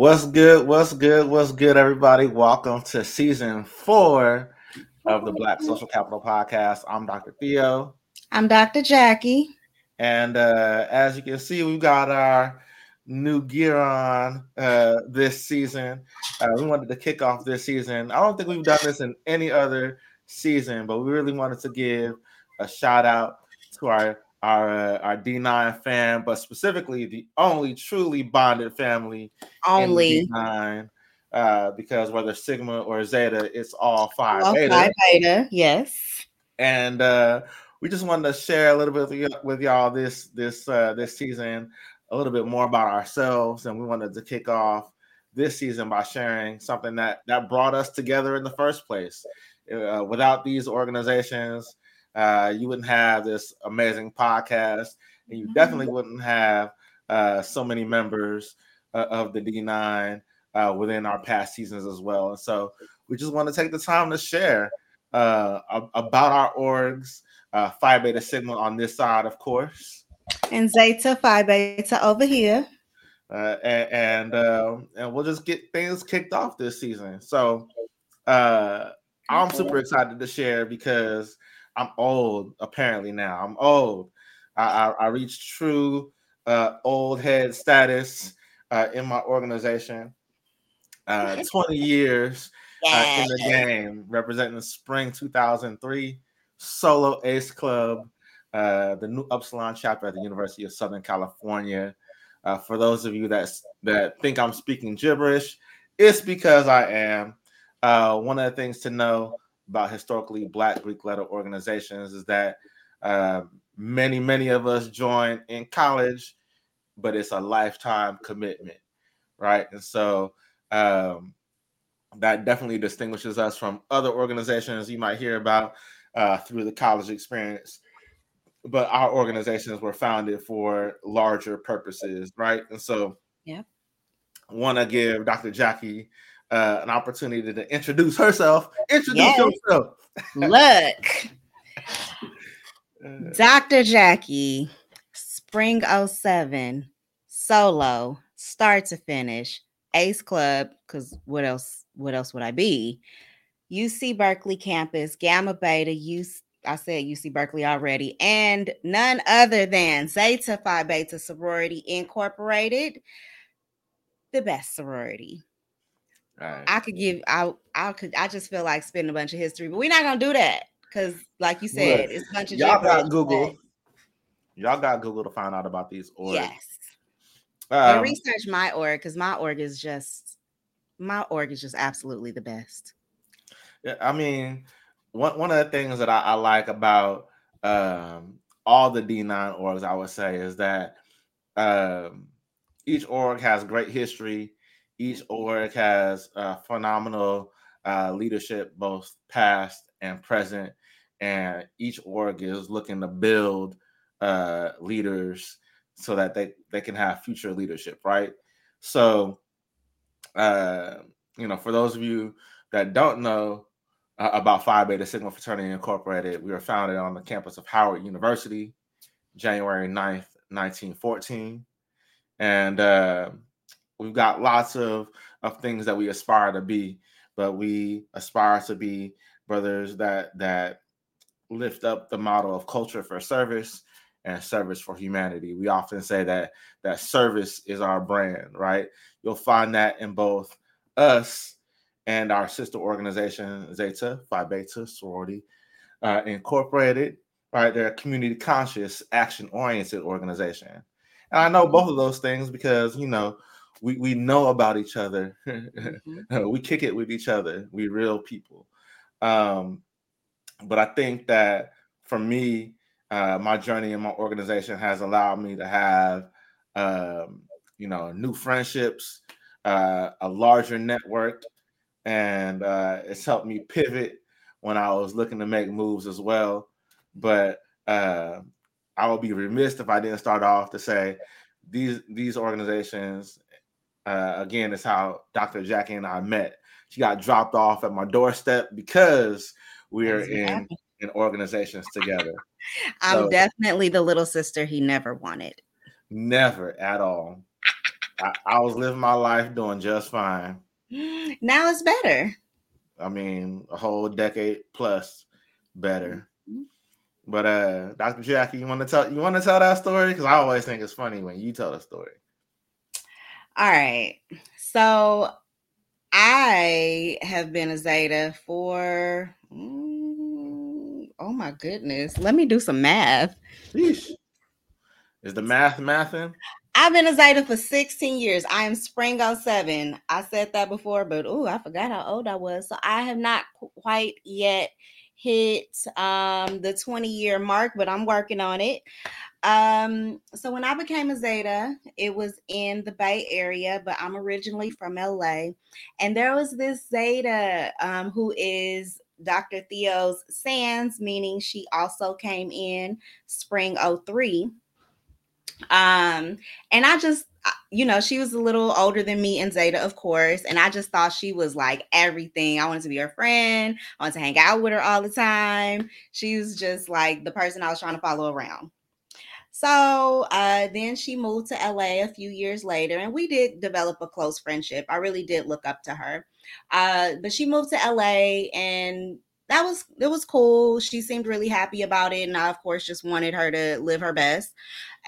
What's good? What's good? What's good, everybody? Welcome to season four of the Black Social Capital Podcast. I'm Dr. Theo. I'm Dr. Jackie. And uh, as you can see, we've got our new gear on uh, this season. Uh, we wanted to kick off this season. I don't think we've done this in any other season, but we really wanted to give a shout out to our our uh, our D9 fan, but specifically the only truly bonded family Only in D9. Uh, because whether Sigma or Zeta, it's all Phi. Well, beta. Phi Beta, yes. and uh, we just wanted to share a little bit with, y- with y'all this this uh, this season, a little bit more about ourselves, and we wanted to kick off this season by sharing something that that brought us together in the first place. Uh, without these organizations, uh, you wouldn't have this amazing podcast, and you definitely wouldn't have uh, so many members uh, of the D9 uh, within our past seasons as well. And so we just want to take the time to share uh, about our orgs, uh, Phi Beta Sigma on this side, of course, And Zeta Phi Beta over here. uh, and and, uh, and we'll just get things kicked off this season. So uh, I'm super excited to share because I'm old. Apparently now I'm old. I, I, I reached true uh, old head status uh, in my organization. Uh, 20 years uh, in the game, representing the spring 2003 solo ace club, uh, the Nu Upsilon chapter at the University of Southern California. Uh, for those of you that that think I'm speaking gibberish, it's because I am. Uh, one of the things to know about historically Black Greek letter organizations is that uh, many, many of us join in college, but it's a lifetime commitment, right? And so um, that definitely distinguishes us from other organizations you might hear about uh, through the college experience. But our organizations were founded for larger purposes, right? And so, Yeah. want to give Dr. Jackie uh, an opportunity to introduce herself. Introduce Yes. yourself. Look, Uh, Dr. Jackie, Spring 07, solo, start to finish, Ace Club, because what else? What else would I be? UC Berkeley campus, Gamma Beta, UC, I said UC Berkeley already, and none other than Zeta Phi Beta Sorority Incorporated, the best sorority. Right. I could give I I could I just feel like spending a bunch of history, but we're not gonna do that because, like you said, Look, it's a bunch of Y'all got Google. Y'all got Google to find out about these orgs. Yes, and Um, research my org because my org is just my org is just absolutely the best. Yeah, I mean, one one of the things that I, I like about um, all the D9 orgs, I would say, is that um, each org has great history. Each org has uh, phenomenal uh, leadership, both past and present, and each org is looking to build uh, leaders so that they they can have future leadership, right? So, uh, you know, for those of you that don't know uh, about Phi Beta Sigma Fraternity Incorporated, we were founded on the campus of Howard University, January 9th, 1914. And uh, we've got lots of, of things that we aspire to be, but we aspire to be brothers that that lift up the model of culture for service and service for humanity. We often say that that service is our brand, right? You'll find that in both us and our sister organization Zeta Phi Beta sorority uh, Incorporated, right? They're a community conscious, action oriented organization. And I know both of those things because, you know, we, we know about each other. Mhm. we kick it with each other. We real people. Um, but I think that for me, uh, my journey in my organization has allowed me to have, um, you know, new friendships, uh, a larger network, and uh, it's helped me pivot when I was looking to make moves as well. But uh, I would be remiss if I didn't start off to say these these organizations. Uh, again, is how Dr. Jackie and I met. She got dropped off at my doorstep because we are in in organizations together. I'm So- definitely the little sister he never wanted. Never at all. I, I was living my life doing just fine. Now it's better. I mean, a whole decade plus better. Mhm. But uh Dr. Jackie, you want to tell you want to tell that story? Because I always think it's funny when you tell the story. All right. So I have been a Zeta for, mm, oh my goodness. Let me do some math. Sheesh. Is the math mathing? I've been a Zeta for 16 years. I am spring on 07. I said that before, but oh, I forgot how old I was. So I have not quite yet hit um, the 20 year mark, but I'm working on it. Um, so when I became a Zeta, it was in the Bay Area, but I'm originally from LA. And there was this Zeta um, who is Dr. Theo's Sands, meaning she also came in spring 03 um and i just you know she was a little older than me and zeta of course and i just thought she was like everything i wanted to be her friend i wanted to hang out with her all the time she was just like the person i was trying to follow around so uh, then she moved to la a few years later and we did develop a close friendship. I really did look up to her. Uh, but she moved to la and that was it was cool. She seemed really happy about it and i of course just wanted her to live her best.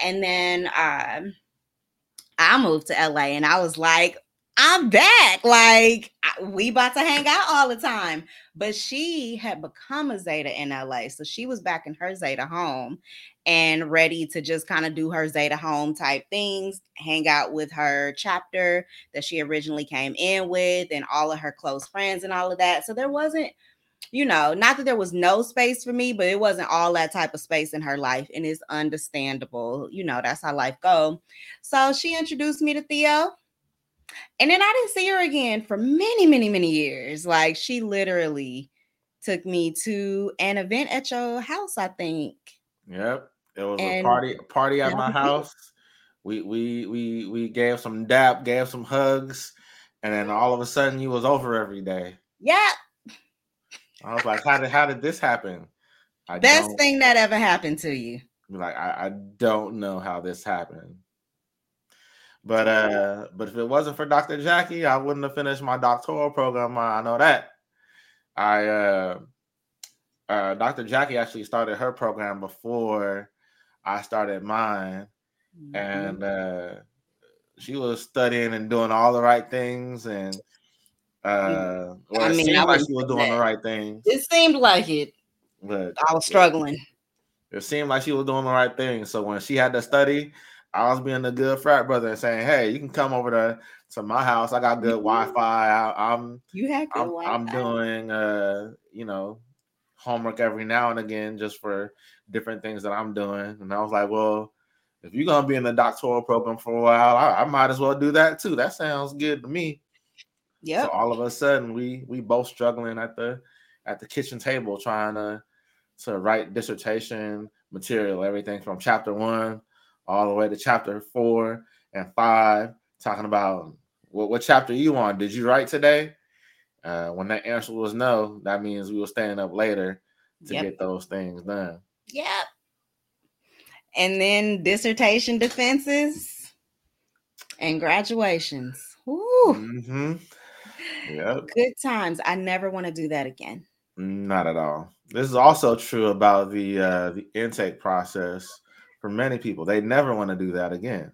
And then um, I moved to LA and I was like, I'm back. Like, we about to hang out all the time. But she had become a Zeta in LA. So she was back in her Zeta home and ready to just kind of do her Zeta home type things, hang out with her chapter that she originally came in with and all of her close friends and all of that. So there wasn't you know, not that there was no space for me, but it wasn't all that type of space in her life, and it's understandable. You know, that's how life go. So she introduced me to Theo, and then I didn't see her again for many, many, many years. Like she literally took me to an event at your house, I think. Yep. It was a party a party at my house. We we we we gave some dap, gave some hugs, and then all of a sudden you was over every day. Yep. I was like, how did how did this happen? I best thing that ever happened to you. like I, I don't know how this happened. But uh but if it wasn't for Dr. Jackie, I wouldn't have finished my doctoral program. I know that. I uh uh Dr. Jackie actually started her program before I started mine. Mm-hmm. And uh she was studying and doing all the right things and uh well, I it mean, seemed I like she was doing the right things, it seemed like it. but I was struggling. it seemed like she was doing the right thing. So when she had to study, I was being a good frat brother and saying, "Hey, you can come over to to my house. I got good Mhm. Wi-Fi. I, I'm You have good I'm, I'm doing uh you know homework every now and again just for different things that I'm doing." And I was like, "Well, if you're gonna be in the doctoral program for a while, I, I might as well do that too. That sounds good to me." Yeah. So all of a sudden, we we both struggling at the at the kitchen table trying to to write dissertation material, everything from chapter one all the way to chapter four and five, talking about what, what chapter you on. Did you write today? Uh, when that answer was no, that means we were staying up later to Yep. get those things done. Yep. And then dissertation defenses and graduations. Woo, hmm Yep. good times. I never want to do that again. Not at all. This is also true about the uh, the intake process for many people. They never want to do that again.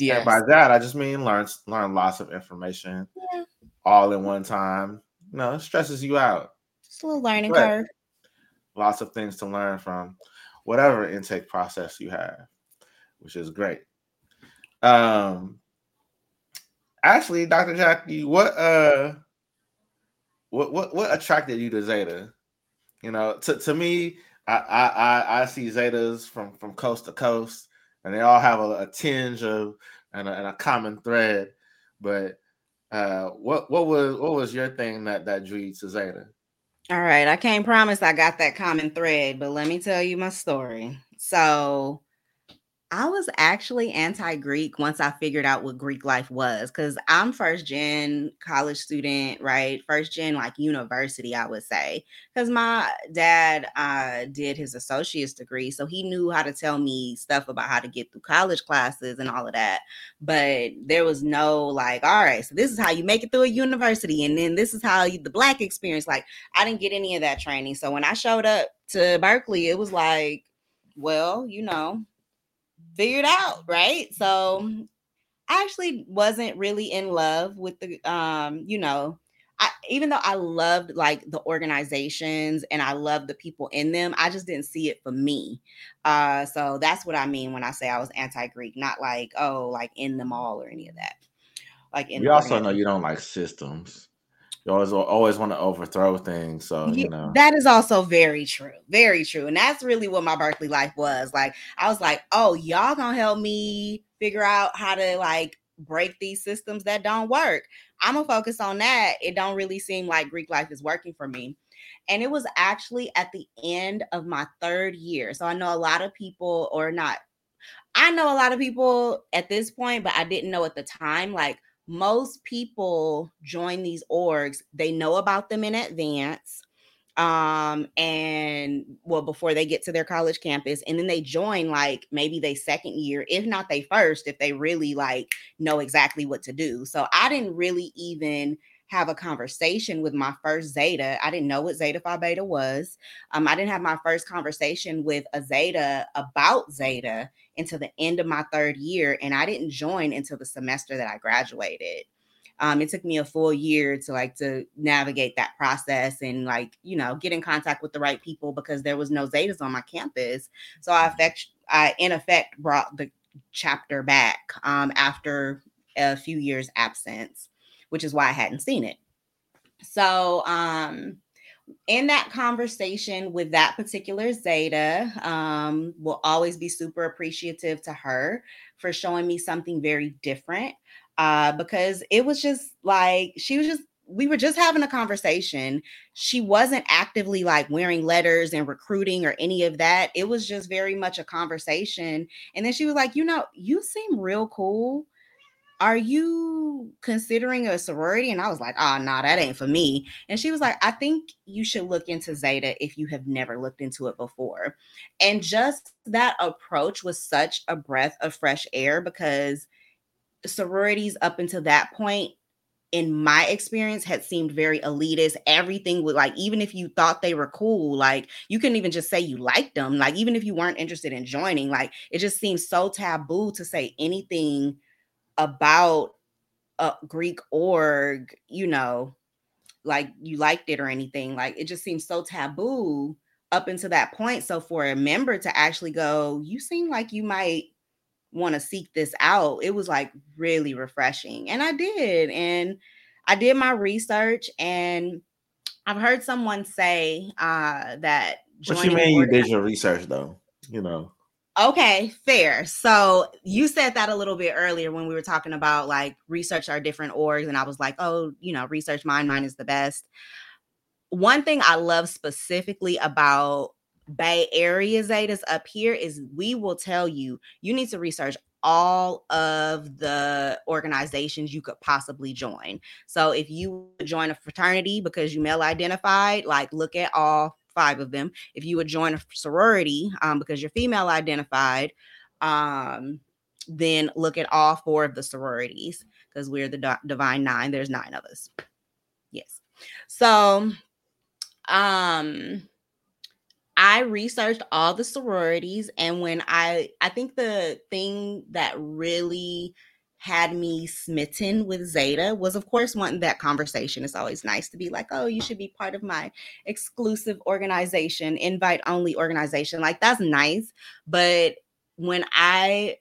And by that, I just mean learn learn lots of information Yeah. all in one time. You know, it stresses you out. Just a little learning But- curve. lots of things to learn from whatever intake process you have, which is great. Um, actually, Dr. Jackie, what uh, what what what attracted you to Zeta? You know, to, to me, I, I I see Zetas from from coast to coast, and they all have a, a tinge of and a, and a common thread. But uh, what what was what was your thing that that drew you to Zeta? All right, I can't promise I got that common thread, but let me tell you my story. So I was actually anti Greek once I figured out what Greek life was because I'm first gen college student, right? First gen, like university, I would say. Because my dad uh, did his associate's degree. So he knew how to tell me stuff about how to get through college classes and all of that. But there was no, like, all right, so this is how you make it through a university. And then this is how you, the Black experience. Like, I didn't get any of that training. So when I showed up to Berkeley, it was like, well, you know, figured out, right? So I actually wasn't really in love with the um, you know, I even though I loved like the organizations and I loved the people in them, I just didn't see it for me. Uh so that's what I mean when I say I was anti-Greek, not like, oh, like in them all or any of that. Like in We also know you don't like systems you always always want to overthrow things. So you know that is also very true, very true, and that's really what my Berkeley life was. Like I was like, oh, y'all gonna help me figure out how to like break these systems that don't work. I'm gonna focus on that. It don't really seem like Greek life is working for me. And it was actually at the end of my third year. So I know a lot of people, or not, I know a lot of people at this point, but I didn't know at the time, like most people join these orgs, they know about them in advance. Um, and well, before they get to their college campus, and then they join like maybe they second year, if not they first, if they really like know exactly what to do. So I didn't really even have a conversation with my first Zeta. I didn't know what Zeta Phi Beta was. Um, I didn't have my first conversation with a Zeta about Zeta until the end of my third year, and I didn't join until the semester that I graduated. Um, it took me a full year to like to navigate that process and like you know get in contact with the right people because there was no Zetas on my campus. So I effect I in effect brought the chapter back um, after a few years absence which is why I hadn't seen it. So, um, in that conversation with that particular Zeta, um, will always be super appreciative to her for showing me something very different. Uh, because it was just like she was just we were just having a conversation. She wasn't actively like wearing letters and recruiting or any of that. It was just very much a conversation. And then she was like, You know, you seem real cool are you considering a sorority? And I was like, oh, no, nah, that ain't for me. And she was like, I think you should look into Zeta if you have never looked into it before. And just that approach was such a breath of fresh air because sororities up until that point in my experience had seemed very elitist everything would like even if you thought they were cool like you couldn't even just say you liked them like even if you weren't interested in joining like it just seems so taboo to say anything about a Greek org, you know, like you liked it or anything. Like it just seems so taboo up until that point. So for a member to actually go, you seem like you might want to seek this out, it was like really refreshing. And I did. And I did my research and I've heard someone say uh that what you mean you did your research though, you know. Okay, fair. So you said that a little bit earlier when we were talking about like research our different orgs, and I was like, oh, you know, research mine, mine is the best. One thing I love specifically about Bay Area Zetas up here is we will tell you you need to research all of the organizations you could possibly join. So if you join a fraternity because you male identified, like look at all five of them. If you would join a sorority um, because you're female identified, um, then look at all four of the sororities because we're the divine nine. There's nine of us. Yes. So, um, I researched all the sororities, and when I, I think the thing that really had me smitten with Zeta was, of course, wanting that conversation. It's always nice to be like, oh, you should be part of my exclusive organization, invite only organization. Like, that's nice. But when I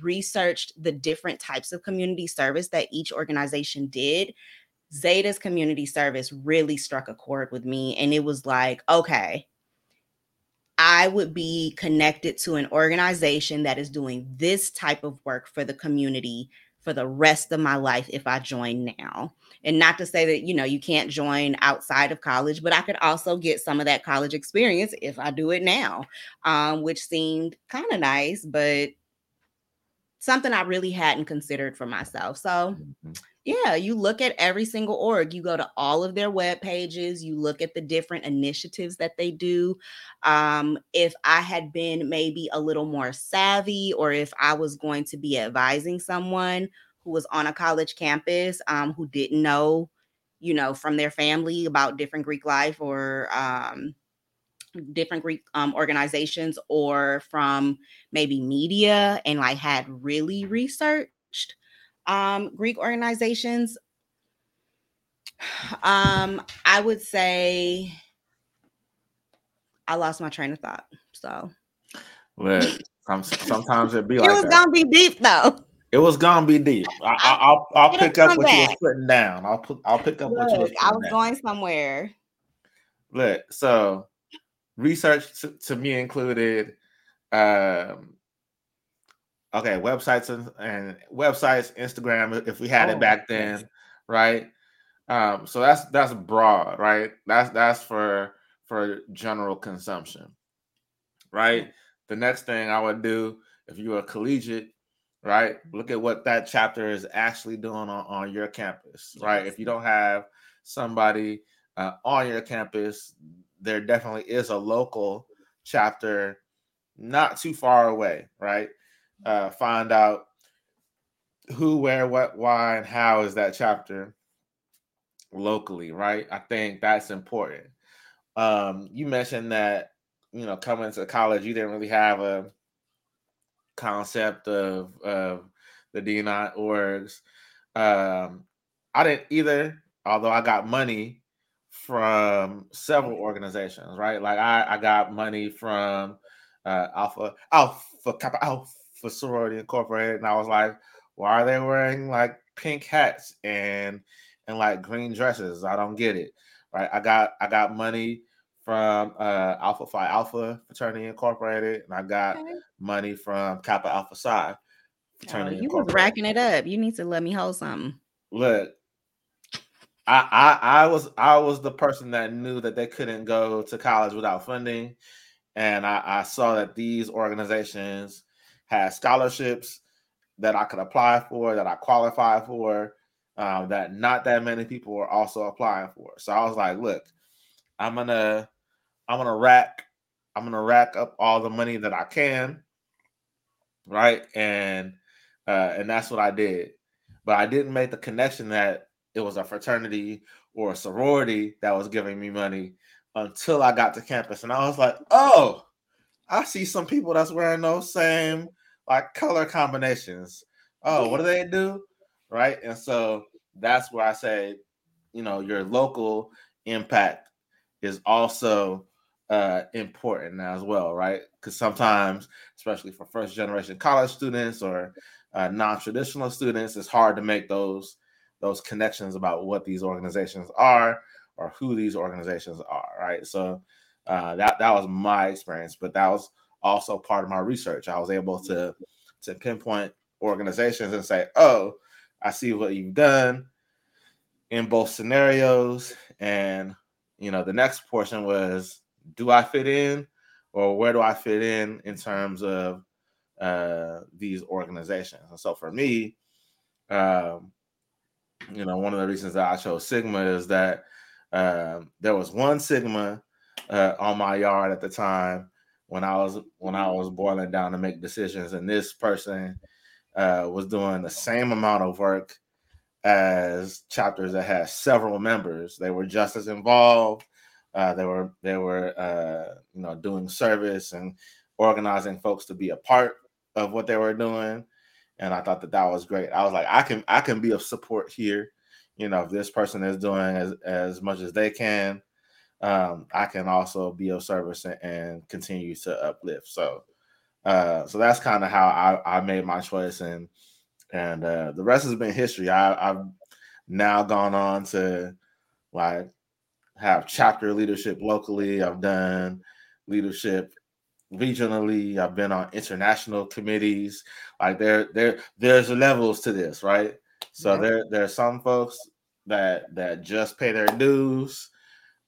researched the different types of community service that each organization did, Zeta's community service really struck a chord with me. And it was like, okay, I would be connected to an organization that is doing this type of work for the community for the rest of my life if I join now. And not to say that, you know, you can't join outside of college, but I could also get some of that college experience if I do it now, um, which seemed kind of nice, but something I really hadn't considered for myself. So, mm-hmm. Yeah, you look at every single org, you go to all of their web pages, you look at the different initiatives that they do. Um, if I had been maybe a little more savvy, or if I was going to be advising someone who was on a college campus um, who didn't know, you know, from their family about different Greek life or, um, different Greek um, organizations or from maybe media and like had really researched um, Greek organizations, um, I would say I lost my train of thought. So, well, sometimes it be it like it was that. gonna be deep though. It was gonna be deep. I, will I'll It'll pick up what you back. was putting down. I'll put I'll pick up what you was Look, I was down. going somewhere. Look, so research to, to me included um okay, websites and, and websites, Instagram if we had Oh, it back then, right? Um, so that's that's broad, right? That's that's for for general consumption, right? The next thing I would do if you were a collegiate, right? Look at what that chapter is actually doing on, on your campus, right? Yes. If you don't have somebody uh, on your campus, there definitely is a local chapter not too far away, right? Uh, find out who, where, what, why, and how is that chapter locally, right? I think that's important. Um, you mentioned that you know coming to college, you didn't really have a concept of of the D9 orgs. Um, I didn't either, although I got money from several organizations, right? Like I, I got money from uh, Alpha Alpha Kappa Alpha For sorority Incorporated, and I was like, why are they wearing like pink hats and and like green dresses? I don't get it, right? I got I got money from uh, Alpha Phi Alpha Fraternity Incorporated, and I got Okay. money from Kappa Alpha Psi Oh, you was Incorporated. racking it up. You need to let me hold something. Look, I, I I was I was the person that knew that they couldn't go to college without funding, and I, I saw that these organizations had scholarships that I could apply for, that I qualified for, uh, that not that many people were also applying for. So I was like, look, I'm gonna I'm gonna rack I'm gonna rack up all the money that I can, right? And uh, and that's what I did. But I didn't make the connection that it was a fraternity or a sorority that was giving me money until I got to campus. And I was like, oh, I see some people that's wearing those same like color combinations. Oh, what do they do? Right. And so that's where I say, you know, your local impact is also uh important now as well, right? Because sometimes, especially for first generation college students or uh, non-traditional students, it's hard to make those those connections about what these organizations are or who these organizations are, right? So uh, that that was my experience, but that was also part of my research. I was able to to pinpoint organizations and say, "Oh, I see what you've done in both scenarios." And you know, the next portion was, "Do I fit in, or where do I fit in in terms of uh, these organizations?" And so for me, um, you know, one of the reasons that I chose Sigma is that um, there was one Sigma uh, on my yard at the time when I was when I was boiling down to make decisions, and this person uh, was doing the same amount of work as chapters that had several members. They were just as involved. Uh, they were they were uh, you know doing service and organizing folks to be a part of what they were doing. and I thought that that was great. I was like, I can I can be of support here. You know, if this person is doing as as much as they can, um, I can also be of service and, and continue to uplift. So, uh, so that's kind of how I, I made my choice, and and uh, the rest has been history. I, I've now gone on to like have chapter leadership locally. I've done leadership regionally. I've been on international committees. Like there, there, there's levels to this, right? So yeah. there, there are some folks that that just pay their dues.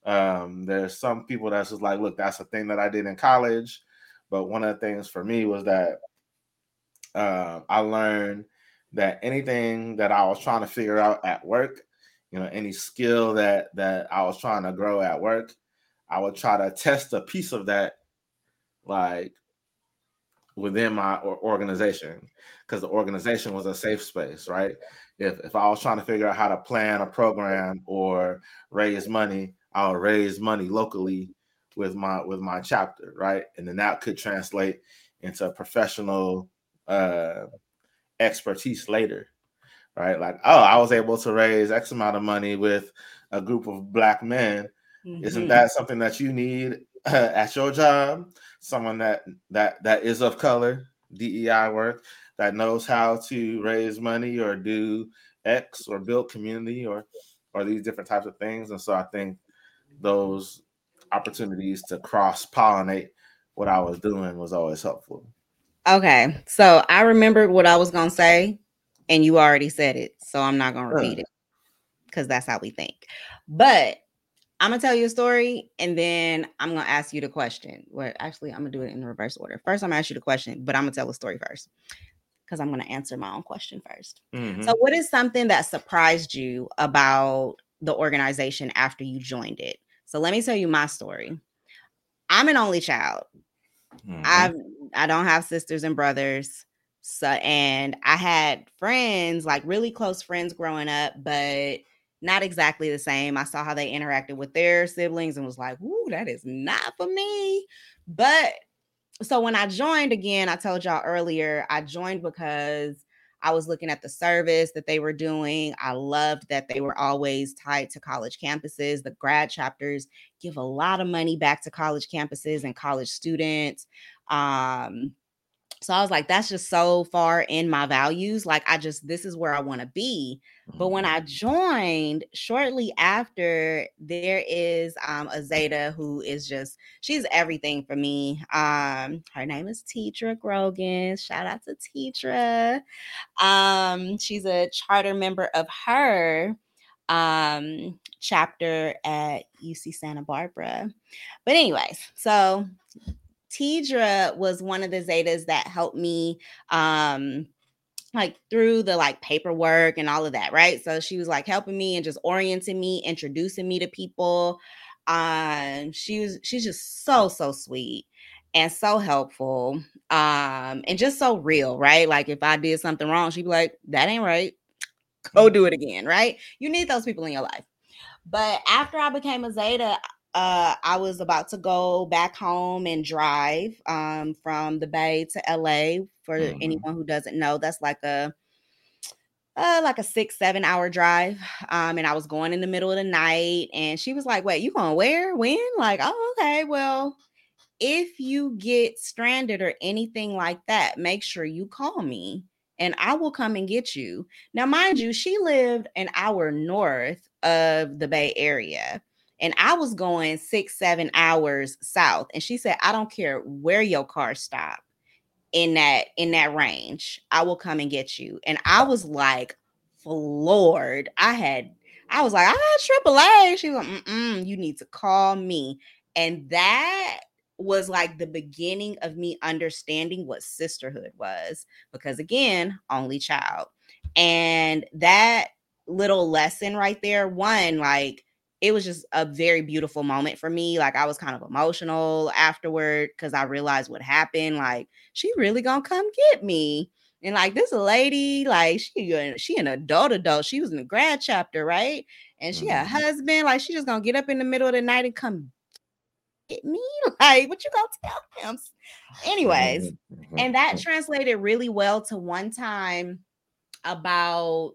Um, there's some people that's just like, look, that's a thing that I did in college. But one of the things for me was that uh, I learned that anything that I was trying to figure out at work, you know, any skill that that I was trying to grow at work, I would try to test a piece of that like within my organization because the organization was a safe space, right? If if I was trying to figure out how to plan a program or raise money, I'll raise money locally with my with my chapter, right? And then that could translate into professional uh expertise later, right? Like, oh, I was able to raise X amount of money with a group of black men. Mm-hmm. Isn't that something that you need uh, at your job? Someone that that that is of color, DEI work, that knows how to raise money or do X or build community or or these different types of things. And so I think those opportunities to cross pollinate what I was doing was always helpful. Okay. So I remembered what I was going to say, and you already said it. So I'm not going to repeat it because that's how we think. But I'm going to tell you a story and then I'm going to ask you the question. Well, actually, I'm going to do it in the reverse order. First, I'm going to ask you the question, but I'm going to tell the story first because I'm going to answer my own question 1st mm-hmm. So, what is something that surprised you about the organization after you joined it? So, let me tell you my story. I'm an only child. Mm-hmm. I I don't have sisters and brothers. So and I had friends, like really close friends growing up, but not exactly the same. I saw how they interacted with their siblings and was like, "Ooh, that is not for me." But so when I joined again, I told y'all earlier, I joined because I was looking at the service that they were doing. I loved that they were always tied to college campuses. The grad chapters give a lot of money back to college campuses and college students. Um, so I was like, that's just so far in my values. Like, I just, this is where I want to be. But when I mm-hmm. joined, shortly after, there is um, a Zeta who is just, she's everything for me. Um, her name is Tidra Grogan. Shout out to Tidra. Um, she's a charter member of her um, chapter at UC Santa Barbara. But, anyways, so Tidra was one of the Zetas that helped me um like through the like paperwork and all of that, right? So she was like helping me and just orienting me, introducing me to people. Um, she was she's just so so sweet and so helpful. Um, and just so real, right? Like if I did something wrong, she'd be like, "That ain't right. Go do it again." Right? You need those people in your life. But after I became a Zeta, uh, I was about to go back home and drive um, from the Bay to LA. For mm-hmm. anyone who doesn't know, that's like a uh, like a six seven hour drive. Um, and I was going in the middle of the night, and she was like, "Wait, you going where? When?" Like, "Oh, okay. Well, if you get stranded or anything like that, make sure you call me." and I will come and get you. Now, mind you, she lived an hour north of the Bay Area and I was going six, seven hours south. And she said, I don't care where your car stop in that in that range. I will come and get you. And I was like floored. I had I was like, I got triple A. She was like, Mm-mm, you need to call me. And that was like the beginning of me understanding what sisterhood was because again, only child. And that little lesson right there, one, like it was just a very beautiful moment for me. Like I was kind of emotional afterward because I realized what happened. Like she really gonna come get me. And like this lady, like she she an adult adult. She was in the grad chapter, right? And she mm-hmm. had a husband. Like she just gonna get up in the middle of the night and come get me? Like, what you gonna tell him? Anyways, and that translated really well to one time about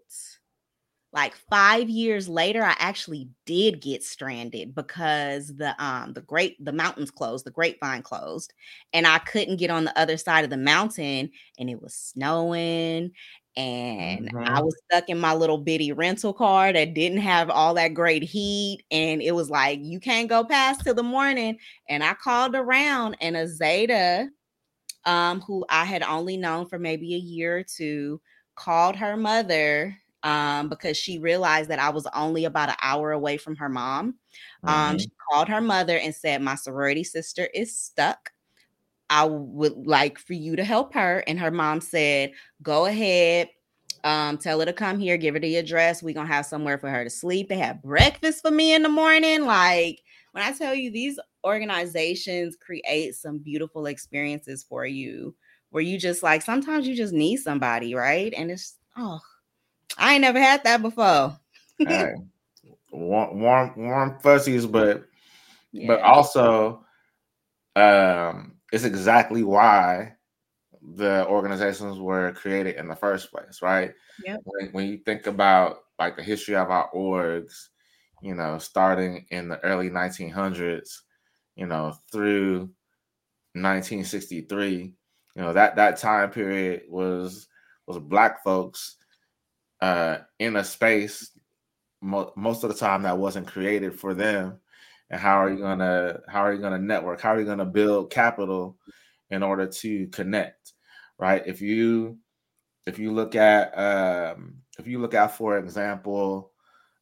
like five years later i actually did get stranded because the um the great the mountains closed the grapevine closed and i couldn't get on the other side of the mountain and it was snowing and i Mhm. was stuck in my little bitty rental car that didn't have all that great heat and it was like you can't go past till the morning and i called around and a zeta um, who I had only known for maybe a year or two, called her mother um, because she realized that I was only about an hour away from her mom. Um, Mhm. she called her mother and said, My sorority sister is stuck. I would like for you to help her. And her mom said, Go ahead. Um, tell her to come here, give her the address. We're gonna have somewhere for her to sleep. They have breakfast for me in the morning. Like when I tell you these organizations create some beautiful experiences for you where you just like sometimes you just need somebody, right? And it's oh, I ain't never had that before. Hey, warm, warm, warm fuzzies, but but also, um, it's exactly why the organizations were created in the first place, right? Yep. When, when you think about like the history of our orgs, you know, starting in the early 1900s, you know, through 1963, you know, that that time period was was black folks uh in a space mo- most of the time that wasn't created for them. And how are you gonna how are you gonna network? How are you gonna build capital in order to connect right? If you if you look at um if you look at for example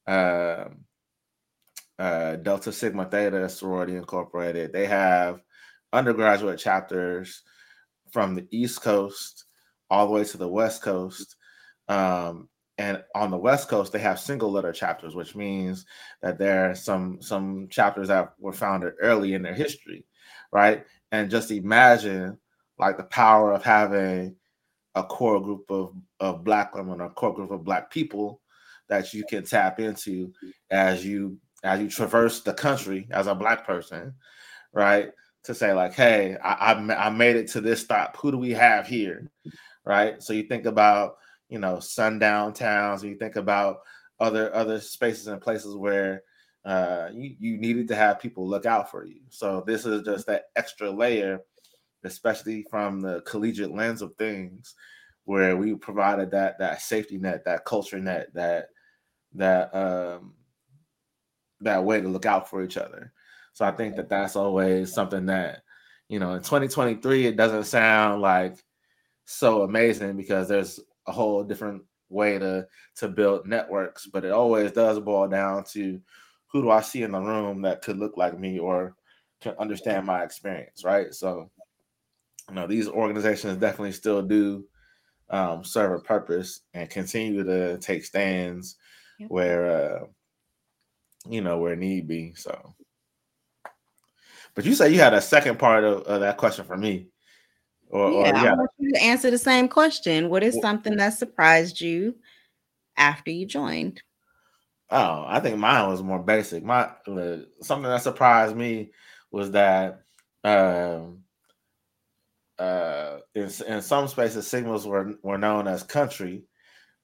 um uh delta sigma theta sorority incorporated they have undergraduate chapters from the east coast all the way to the west coast. Um and on the west coast they have single letter chapters which means that there are some some chapters that were founded early in their history right? And just imagine like the power of having a core group of of black women or a core group of black people that you can tap into as you as you traverse the country as a black person right? To say like hey i i, I made it to this stop who do we have here? Right? So you think about you know sundown towns and you think about other other spaces and places where uh you, you needed to have people look out for you. So this is just that extra layer especially from the collegiate lens of things where we provided that that safety net that culture net that that um that way to look out for each other. So i think that that's always something that you know in 2023 it doesn't sound like so amazing because there's a whole different way to to build networks but it always does boil down to who do i see in the room that could look like me or can understand my experience right? So you know these organizations definitely still do um, serve a purpose and continue to take stands Yep. where uh, you know where need be so. But you say you had a second part of, of that question for me or, or yeah, yeah I want you to answer the same question. What is something that surprised you after you joined? Oh, I think mine was more basic. My uh, something that surprised me was that um, uh, in in some spaces Sigmas were were known as country,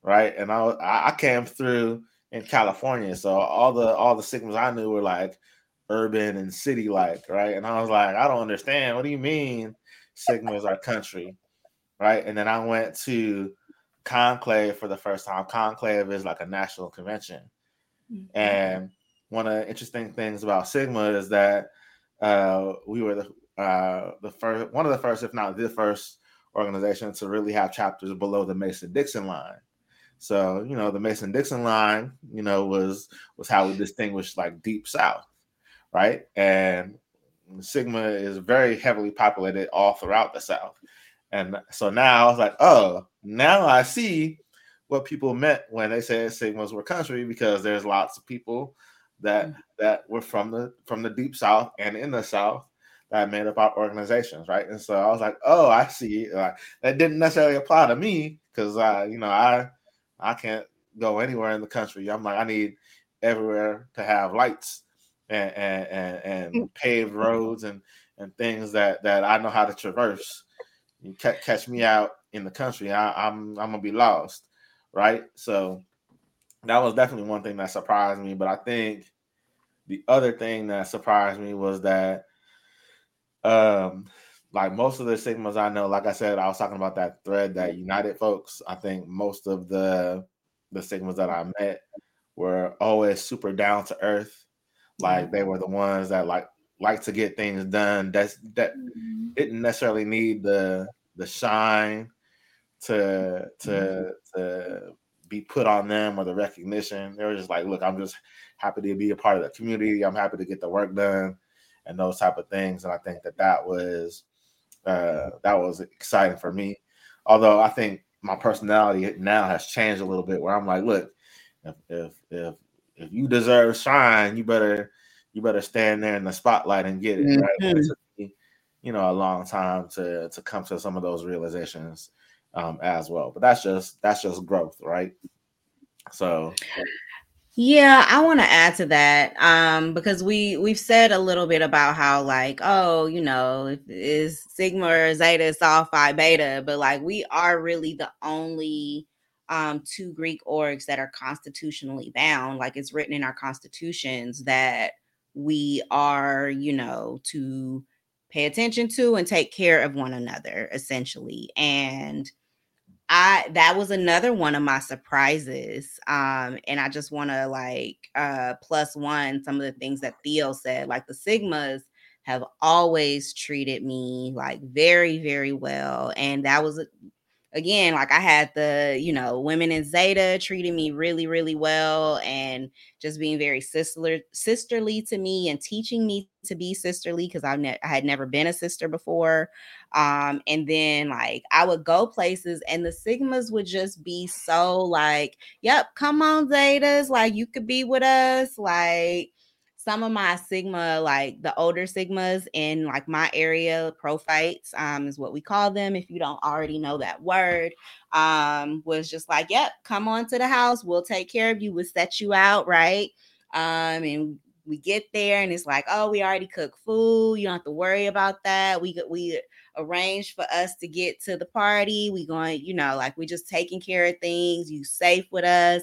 right? And I I came through in California, so all the all the Sigmas I knew were like urban and city like, right? And I was like, I don't understand. What do you mean sigmas our country, right? And then I went to Conclave for the first time. Conclave is like a national convention. And one of the interesting things about Sigma is that uh, we were the uh, the first, one of the first, if not the first, organization to really have chapters below the Mason Dixon line. So you know, the Mason Dixon line, you know, was was how we distinguished like Deep South, right? And Sigma is very heavily populated all throughout the South. And so now I was like, oh, now I see what people meant when they said Sigmas were country because there's lots of people that mm. that were from the from the deep south and in the south that made up our organizations, right? And so I was like, oh, I see. Like that didn't necessarily apply to me because I, you know, I I can't go anywhere in the country. I'm like, I need everywhere to have lights and and, and, and paved roads and and things that that I know how to traverse. You catch, catch me out in the country, I, I'm I'm gonna be lost, right? So that was definitely one thing that surprised me. But I think the other thing that surprised me was that um like most of the sigmas I know, like I said, I was talking about that thread that united folks. I think most of the the sigmas that I met were always super down to earth. Like they were the ones that like like to get things done. That's that mm-hmm. didn't necessarily need the the shine to to mm-hmm. to be put on them or the recognition. They were just like, look, I'm just happy to be a part of the community. I'm happy to get the work done and those type of things. And I think that that was uh, that was exciting for me. Although I think my personality now has changed a little bit, where I'm like, look, if if if, if you deserve shine, you better you better stand there in the spotlight and get it. Mm-hmm. Right? It took me, you know, a long time to to come to some of those realizations um, as well. But that's just that's just growth, right? So yeah, I want to add to that um, because we we've said a little bit about how like oh you know is sigma or zeta is all phi beta, but like we are really the only um, two Greek orgs that are constitutionally bound. Like it's written in our constitutions that we are you know to pay attention to and take care of one another essentially and I that was another one of my surprises. Um, and I just want to like uh plus one some of the things that Theo said. Like the Sigmas have always treated me like very, very well. And that was again, like I had the, you know, women in Zeta treating me really, really well and just being very sister sisterly to me and teaching me to be sisterly because I, ne- I had never been a sister before. Um, and then like I would go places and the Sigmas would just be so like, yep, come on, Zetas, like you could be with us, like some of my sigma like the older sigmas in like my area prophytes um is what we call them if you don't already know that word um was just like yep come on to the house we'll take care of you we'll set you out right? Um and we get there and it's like oh we already cook food you don't have to worry about that. We we arranged for us to get to the party we going you know like we just taking care of things you safe with us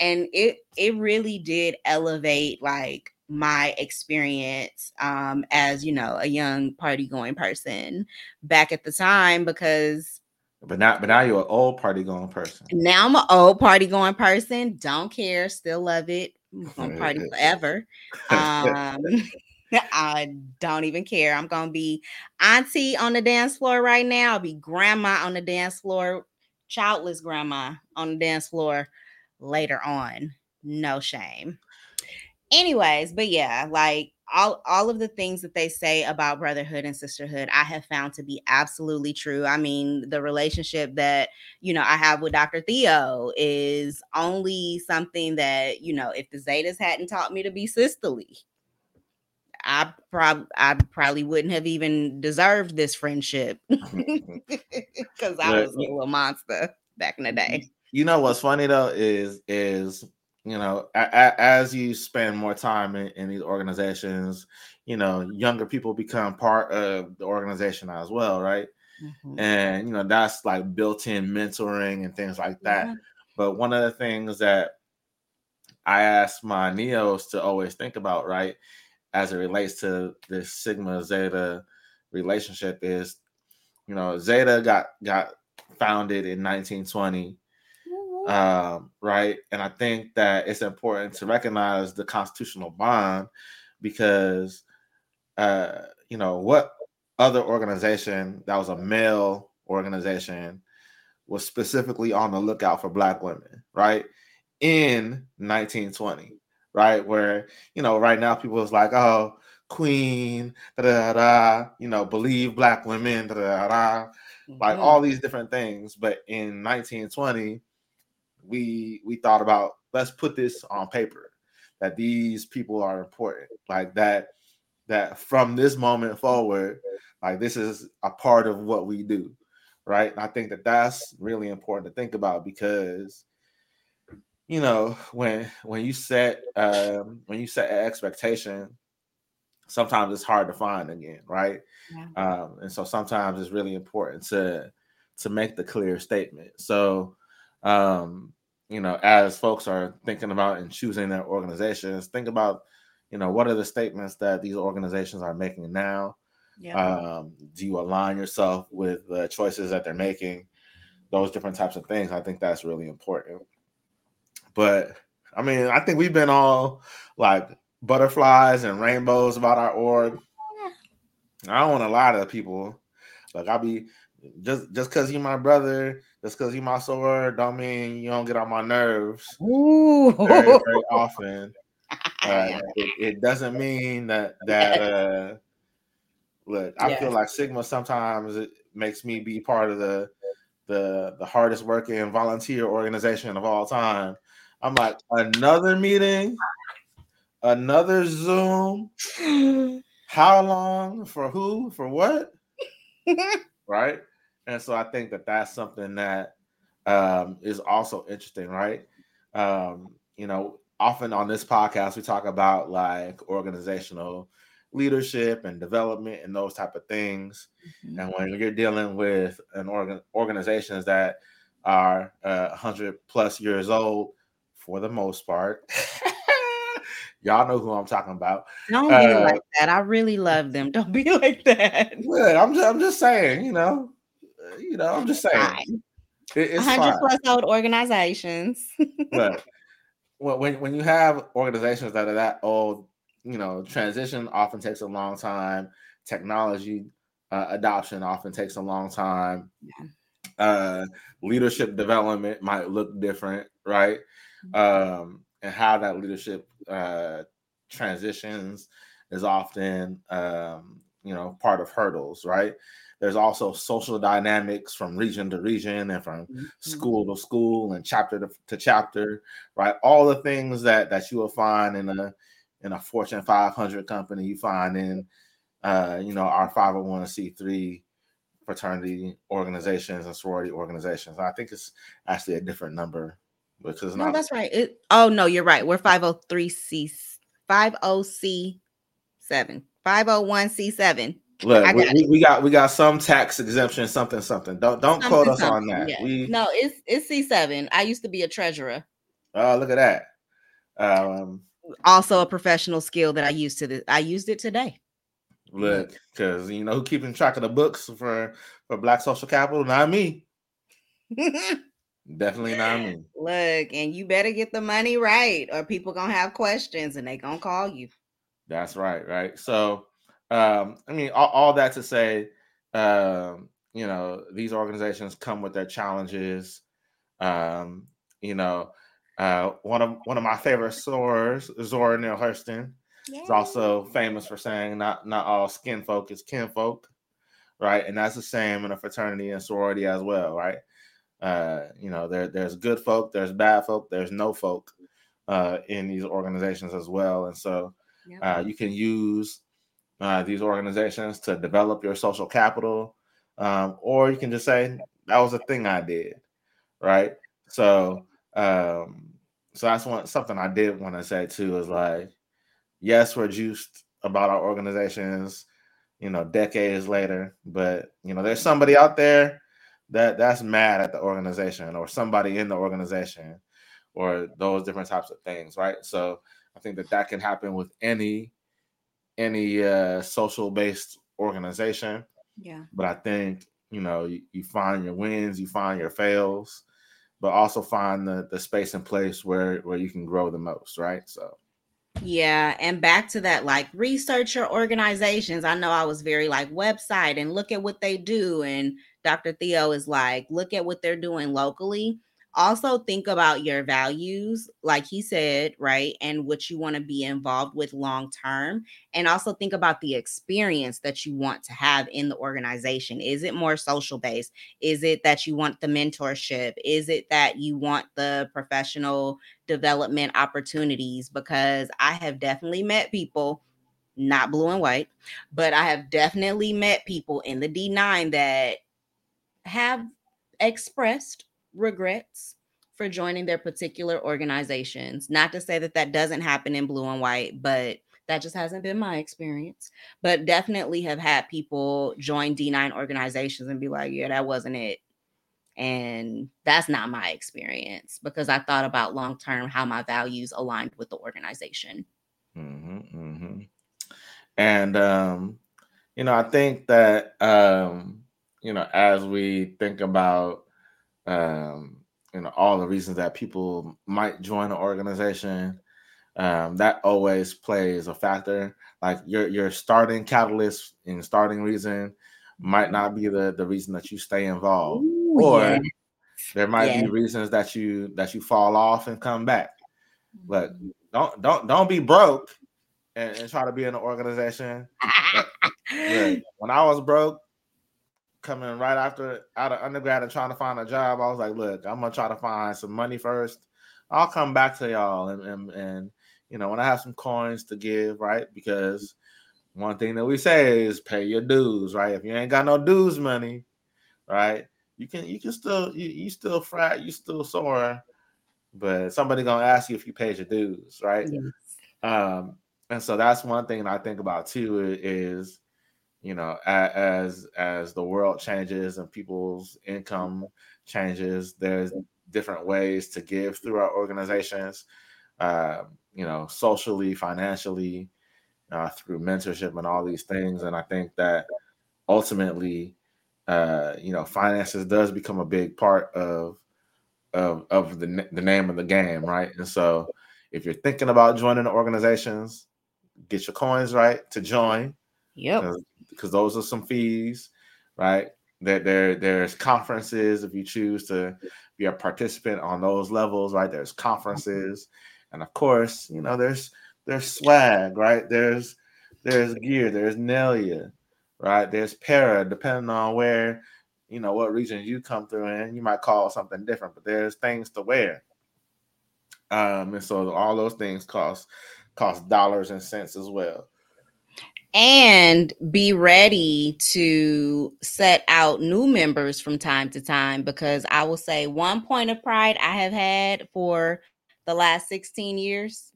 and it it really did elevate like my experience um, as you know a young party going person back at the time because but now but now you're an old party going person now i'm an old party going person don't care still love it I'm party forever um I don't even care. I'm gonna be auntie on the dance floor right now. I'll be grandma on the dance floor, childless grandma on the dance floor later on. No shame anyways but yeah like all all of the things that they say about brotherhood and sisterhood i have found to be absolutely true i mean the relationship that you know i have with dr theo is only something that you know if the zetas hadn't taught me to be sisterly I probably I probably wouldn't have even deserved this friendship because I was a little monster back in the day. You know what's funny though is is you know, a, a, as you spend more time in, in, these organizations, you know, younger people become part of the organization as well, right? Mm-hmm. And you know, that's like built-in mentoring and things like that. Yeah. But one of the things that I ask my neos to always think about, right, as it relates to this Sigma Zeta relationship is, you know, Zeta got got founded in 1920 um, right? And I think that it's important to recognize the constitutional bond because, uh, you know, what other organization that was a male organization was specifically on the lookout for Black women, right? In 1920, right? Where, you know, right now people is like, oh, Queen, da da da, you know, believe Black women, da da da, like mm-hmm. all these different things. But in 1920, we we thought about let's put this on paper that these people are important like that that from this moment forward like this is a part of what we do right and i think that that's really important to think about because you know when when you set um when you set an expectation sometimes it's hard to find again, right? Yeah. Um, and so sometimes it's really important to to make the clear statement. So, um, you know, as folks are thinking about and choosing their organizations, think about, you know, what are the statements that these organizations are making now? Yeah. Um, do you align yourself with the choices that they're making? Those different types of things. I think that's really important. But I mean, I think we've been all like butterflies and rainbows about our org. I don't want to lie to people. Like I'll be just just because you my brother, just because you my sword, don't mean you don't get on my nerves Ooh. very, very often. Uh, it, it doesn't mean that that uh look, I Yeah. feel like Sigma sometimes it makes me be part of the the the hardest working volunteer organization of all time. I'm like another meeting, another Zoom. How long for who for what? right? And so I think that that's something that um, is also interesting, right? Um, you know, often on this podcast we talk about like organizational leadership and development and those type of things. Mhm. And when you're dealing with an organ organizations that are uh, 100 plus years old, for the most part, y'all know who I'm talking about. Don't be Uh, like that. I really love them. Don't be like that. Look, I'm just, I'm just saying, you know, you know, I'm just saying, it, it's 100 fine. plus old organizations. But when when you have organizations that are that old, you know, transition often takes a long time. Technology uh, adoption often takes a long time. Yeah. Uh, leadership development might look different, right? Mm-hmm. Um, and how that leadership uh, transitions is often, um, you know, part of hurdles, right? There's also social dynamics from region to region and from Mm-hmm. school to school and chapter to, to chapter, right? All the things that that you will find in a in a Fortune 500 company, you find in uh, you know our 501c3 fraternity organizations and sorority organizations. I think it's actually a different number because No, not. that's right. It, oh no, you're right. We're 503C 50C7. 501C7. Look, I we, got we, we got we got some tax exemption, something something. Don't don't quote us on that. yeah. We No, it's it's C7. I used to be a treasurer. oh look at that. Um, Also a professional skill that I used to the, I used it today. look, because you know who keeping track of the books for for Black Social Capital? Not me. Definitely not me. Look, and you better get the money right, or people gonna have questions and they gonna call you. That's right, right. So, um, I mean, all, all that to say, um, you know, these organizations come with their challenges. Um, you know, uh, one of one of my favorite sorors, Zora Neale Hurston, is also famous for saying not not all skin folk is kinfolk, right? And that's the same in a fraternity and sorority as well, right? Uh, you know, there there's good folk, there's bad folk, there's no folk uh, in these organizations as well, and so Yep. uh, you can use uh, these organizations to develop your social capital, um, or you can just say that was a thing I did, right? So, um, so that's one something I did want to say too is like, yes, we're juiced about our organizations, you know, decades later, but you know, there's somebody out there that that's mad at the organization or somebody in the organization or those different types of things, right? So I think that that can happen with any any uh, social based organization. yeah. But I think you know you, you find your wins, you find your fails, but also find the the space and place where where you can grow the most, right? So Yeah, and back to that, like research your organizations. I know I was very like website and look at what they do. And Dr. Theo is like, look at what they're doing locally. Also, think about your values, like he said, right? And what you want to be involved with long term. And also think about the experience that you want to have in the organization. Is it more social based? Is it that you want the mentorship? Is it that you want the professional development opportunities because I have definitely met people, not blue and white, but I have definitely met people in the D9 that have expressed regrets for joining their particular organizations. Not to say that that doesn't happen in blue and white, but That just hasn't been my experience. But definitely have had people join D9 organizations and be like, yeah, that wasn't it. And that's not my experience because I thought about long term how my values aligned with the organization. Mm-hmm, mm-hmm. And um, you know, I think that um, you know, as we think about um, you know, all the reasons that people might join an organization, um, that always plays a factor. Like your your starting catalyst and starting reason might not be the the reason that you stay involved, Ooh, or yeah. there might Yeah. be reasons that you that you fall off and come back. But Mm-hmm. don't don't don't be broke and, and try to be in an organization. Look, when I was broke, coming right after out of undergrad and trying to find a job, I was like, look, I'm gonna try to find some money first. I'll come back to y'all and and, and you know when I have some coins to give, right? Because one thing that we say is pay your dues, right? If you ain't got no dues money, right? You can you can still you, you still frat, you still sore, but somebody gonna ask you if you paid your dues, right? Yes. um and so that's one thing i think about too is you know as as the world changes and people's income changes there's different ways to give through our organizations uh, you know socially financially uh, through mentorship and all these things and i think that ultimately uh, you know finances does become a big part of of of the, the name of the game right and so if you're thinking about joining the organizations, get your coins right to join Yep. Because those are some fees, right? There, there, there's conferences if you choose to be a participant on those levels, right? There's conferences, and of course, you know, there's there's swag, right? There's there's gear, there's Nelia, right? There's para, depending on where, you know, what region you come through in, you might call something different, but there's things to wear. Um, and so all those things cost cost dollars and cents as well. And be ready to set out new members from time to time because I will say one point of pride I have had for the last 16 years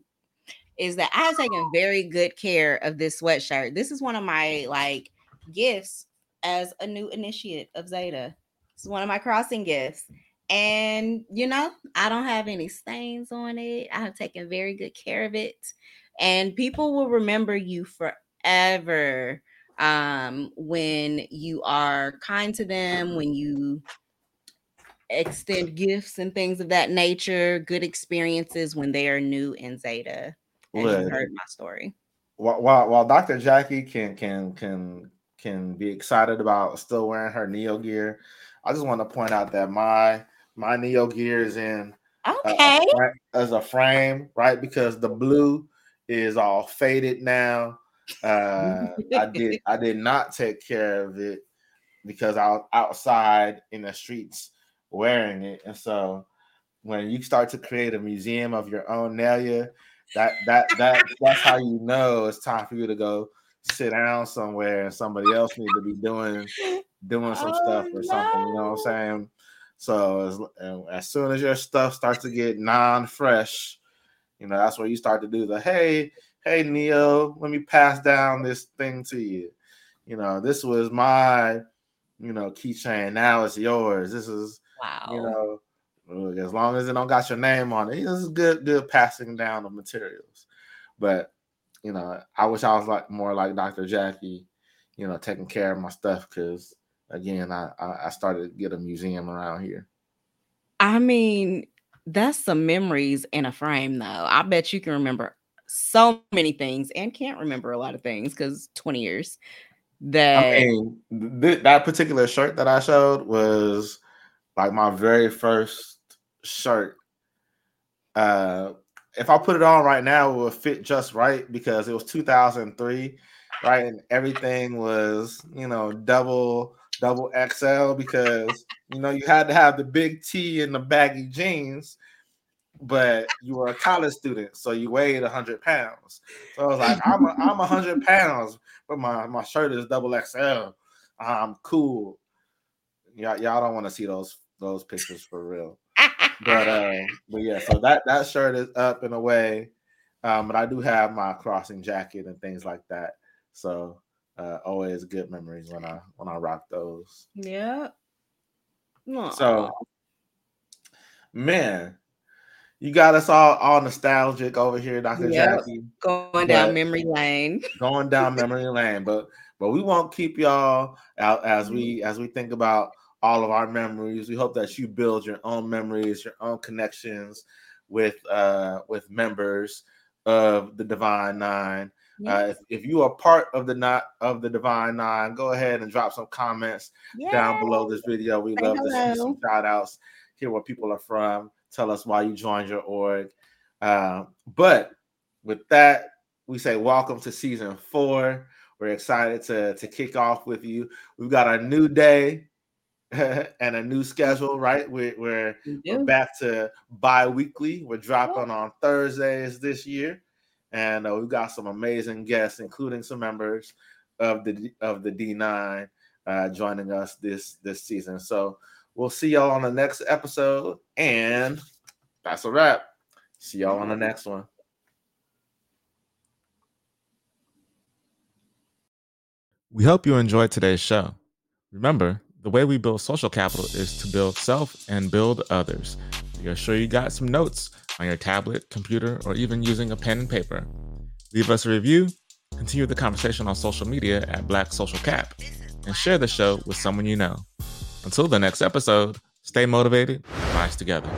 is that I have taken very good care of this sweatshirt. This is one of my like gifts as a new initiate of Zeta. It's one of my crossing gifts. And you know, I don't have any stains on it. I have taken very good care of it. And people will remember you forever um when you are kind to them, when you extend gifts and things of that nature, good experiences when they are new in Zeta. As you heard my story. while, while while Dr. Jaqui can can can can be excited about still wearing her Neo gear, I just want to point out that my my Neo gear is in Okay. as a frame, right? Because the blue is all faded now. Uh, I did I did not take care of it because I was outside in the streets wearing it, and so when you start to create a museum of your own Nelia, that that that that's how you know it's time for you to go sit down somewhere and somebody else need to be doing doing some stuff Oh, or something. You know what I'm saying? So as, as soon as your stuff starts to get non-fresh, you know that's where you start to do the hey, hey Neo, let me pass down this thing to you. You know, this was my, you know, keychain. Now it's yours. This is, Wow. you know, look, as long as it don't got your name on it, this is good, good passing down of materials. But you know, I wish I was like more like Dr. Jaqui, you know, taking care of my stuff because again, I I I started to get a museum around here. I mean, that's some memories in a frame, though. I bet you can remember so many things and can't remember a lot of things because 20 years. That I mean, th- that particular shirt that I showed was like my very first shirt. Uh, if I put it on right now, it would fit just right because it was 2003, right? And everything was, you know, double double XL because you know you had to have the big T and the baggy jeans, but you were a college student, so you weighed 100 pounds. So I was like, I'm a, I'm 100 pounds, but my my shirt is double XL. I'm cool. Y'all, y'all don't want to see those those pictures for real. But uh, but yeah, so that that shirt is up and away. Um, but I do have my crossing jacket and things like that. So uh, always good memories when I when I rock those. Yeah. So, man, you got us all all nostalgic over here, Doctor Yep. Jaqui, going down memory lane. going down memory lane. But but we won't keep y'all out as we as we think about all of our memories. We hope that you build your own memories, your own connections with uh with members of the Divine Nine. Uh, if, if you are part of the not of the Divine Nine, go ahead and drop some comments down below this video. We Say love to see some shout outs, hear where people are from, tell us why you joined your org. Uh, but with that, we say welcome to season four. We're excited to, to kick off with you. We've got a new day and a new schedule, right? We're, we're, We we're back to bi weekly. We're dropping on Thursdays this year. And uh, we've got some amazing guests, including some members of the of the D9 uh, joining us this this season. So we'll see y'all on the next episode, and that's a wrap. See y'all on the next one. We hope you enjoyed today's show. Remember, the way we build social capital is to build self and build others. Are sure you got some notes on your tablet, computer, or even using a pen and paper. Leave us a review, continue the conversation on social media at Black Social Cap, and share the show with someone you know. Until the next episode, stay motivated, rise together.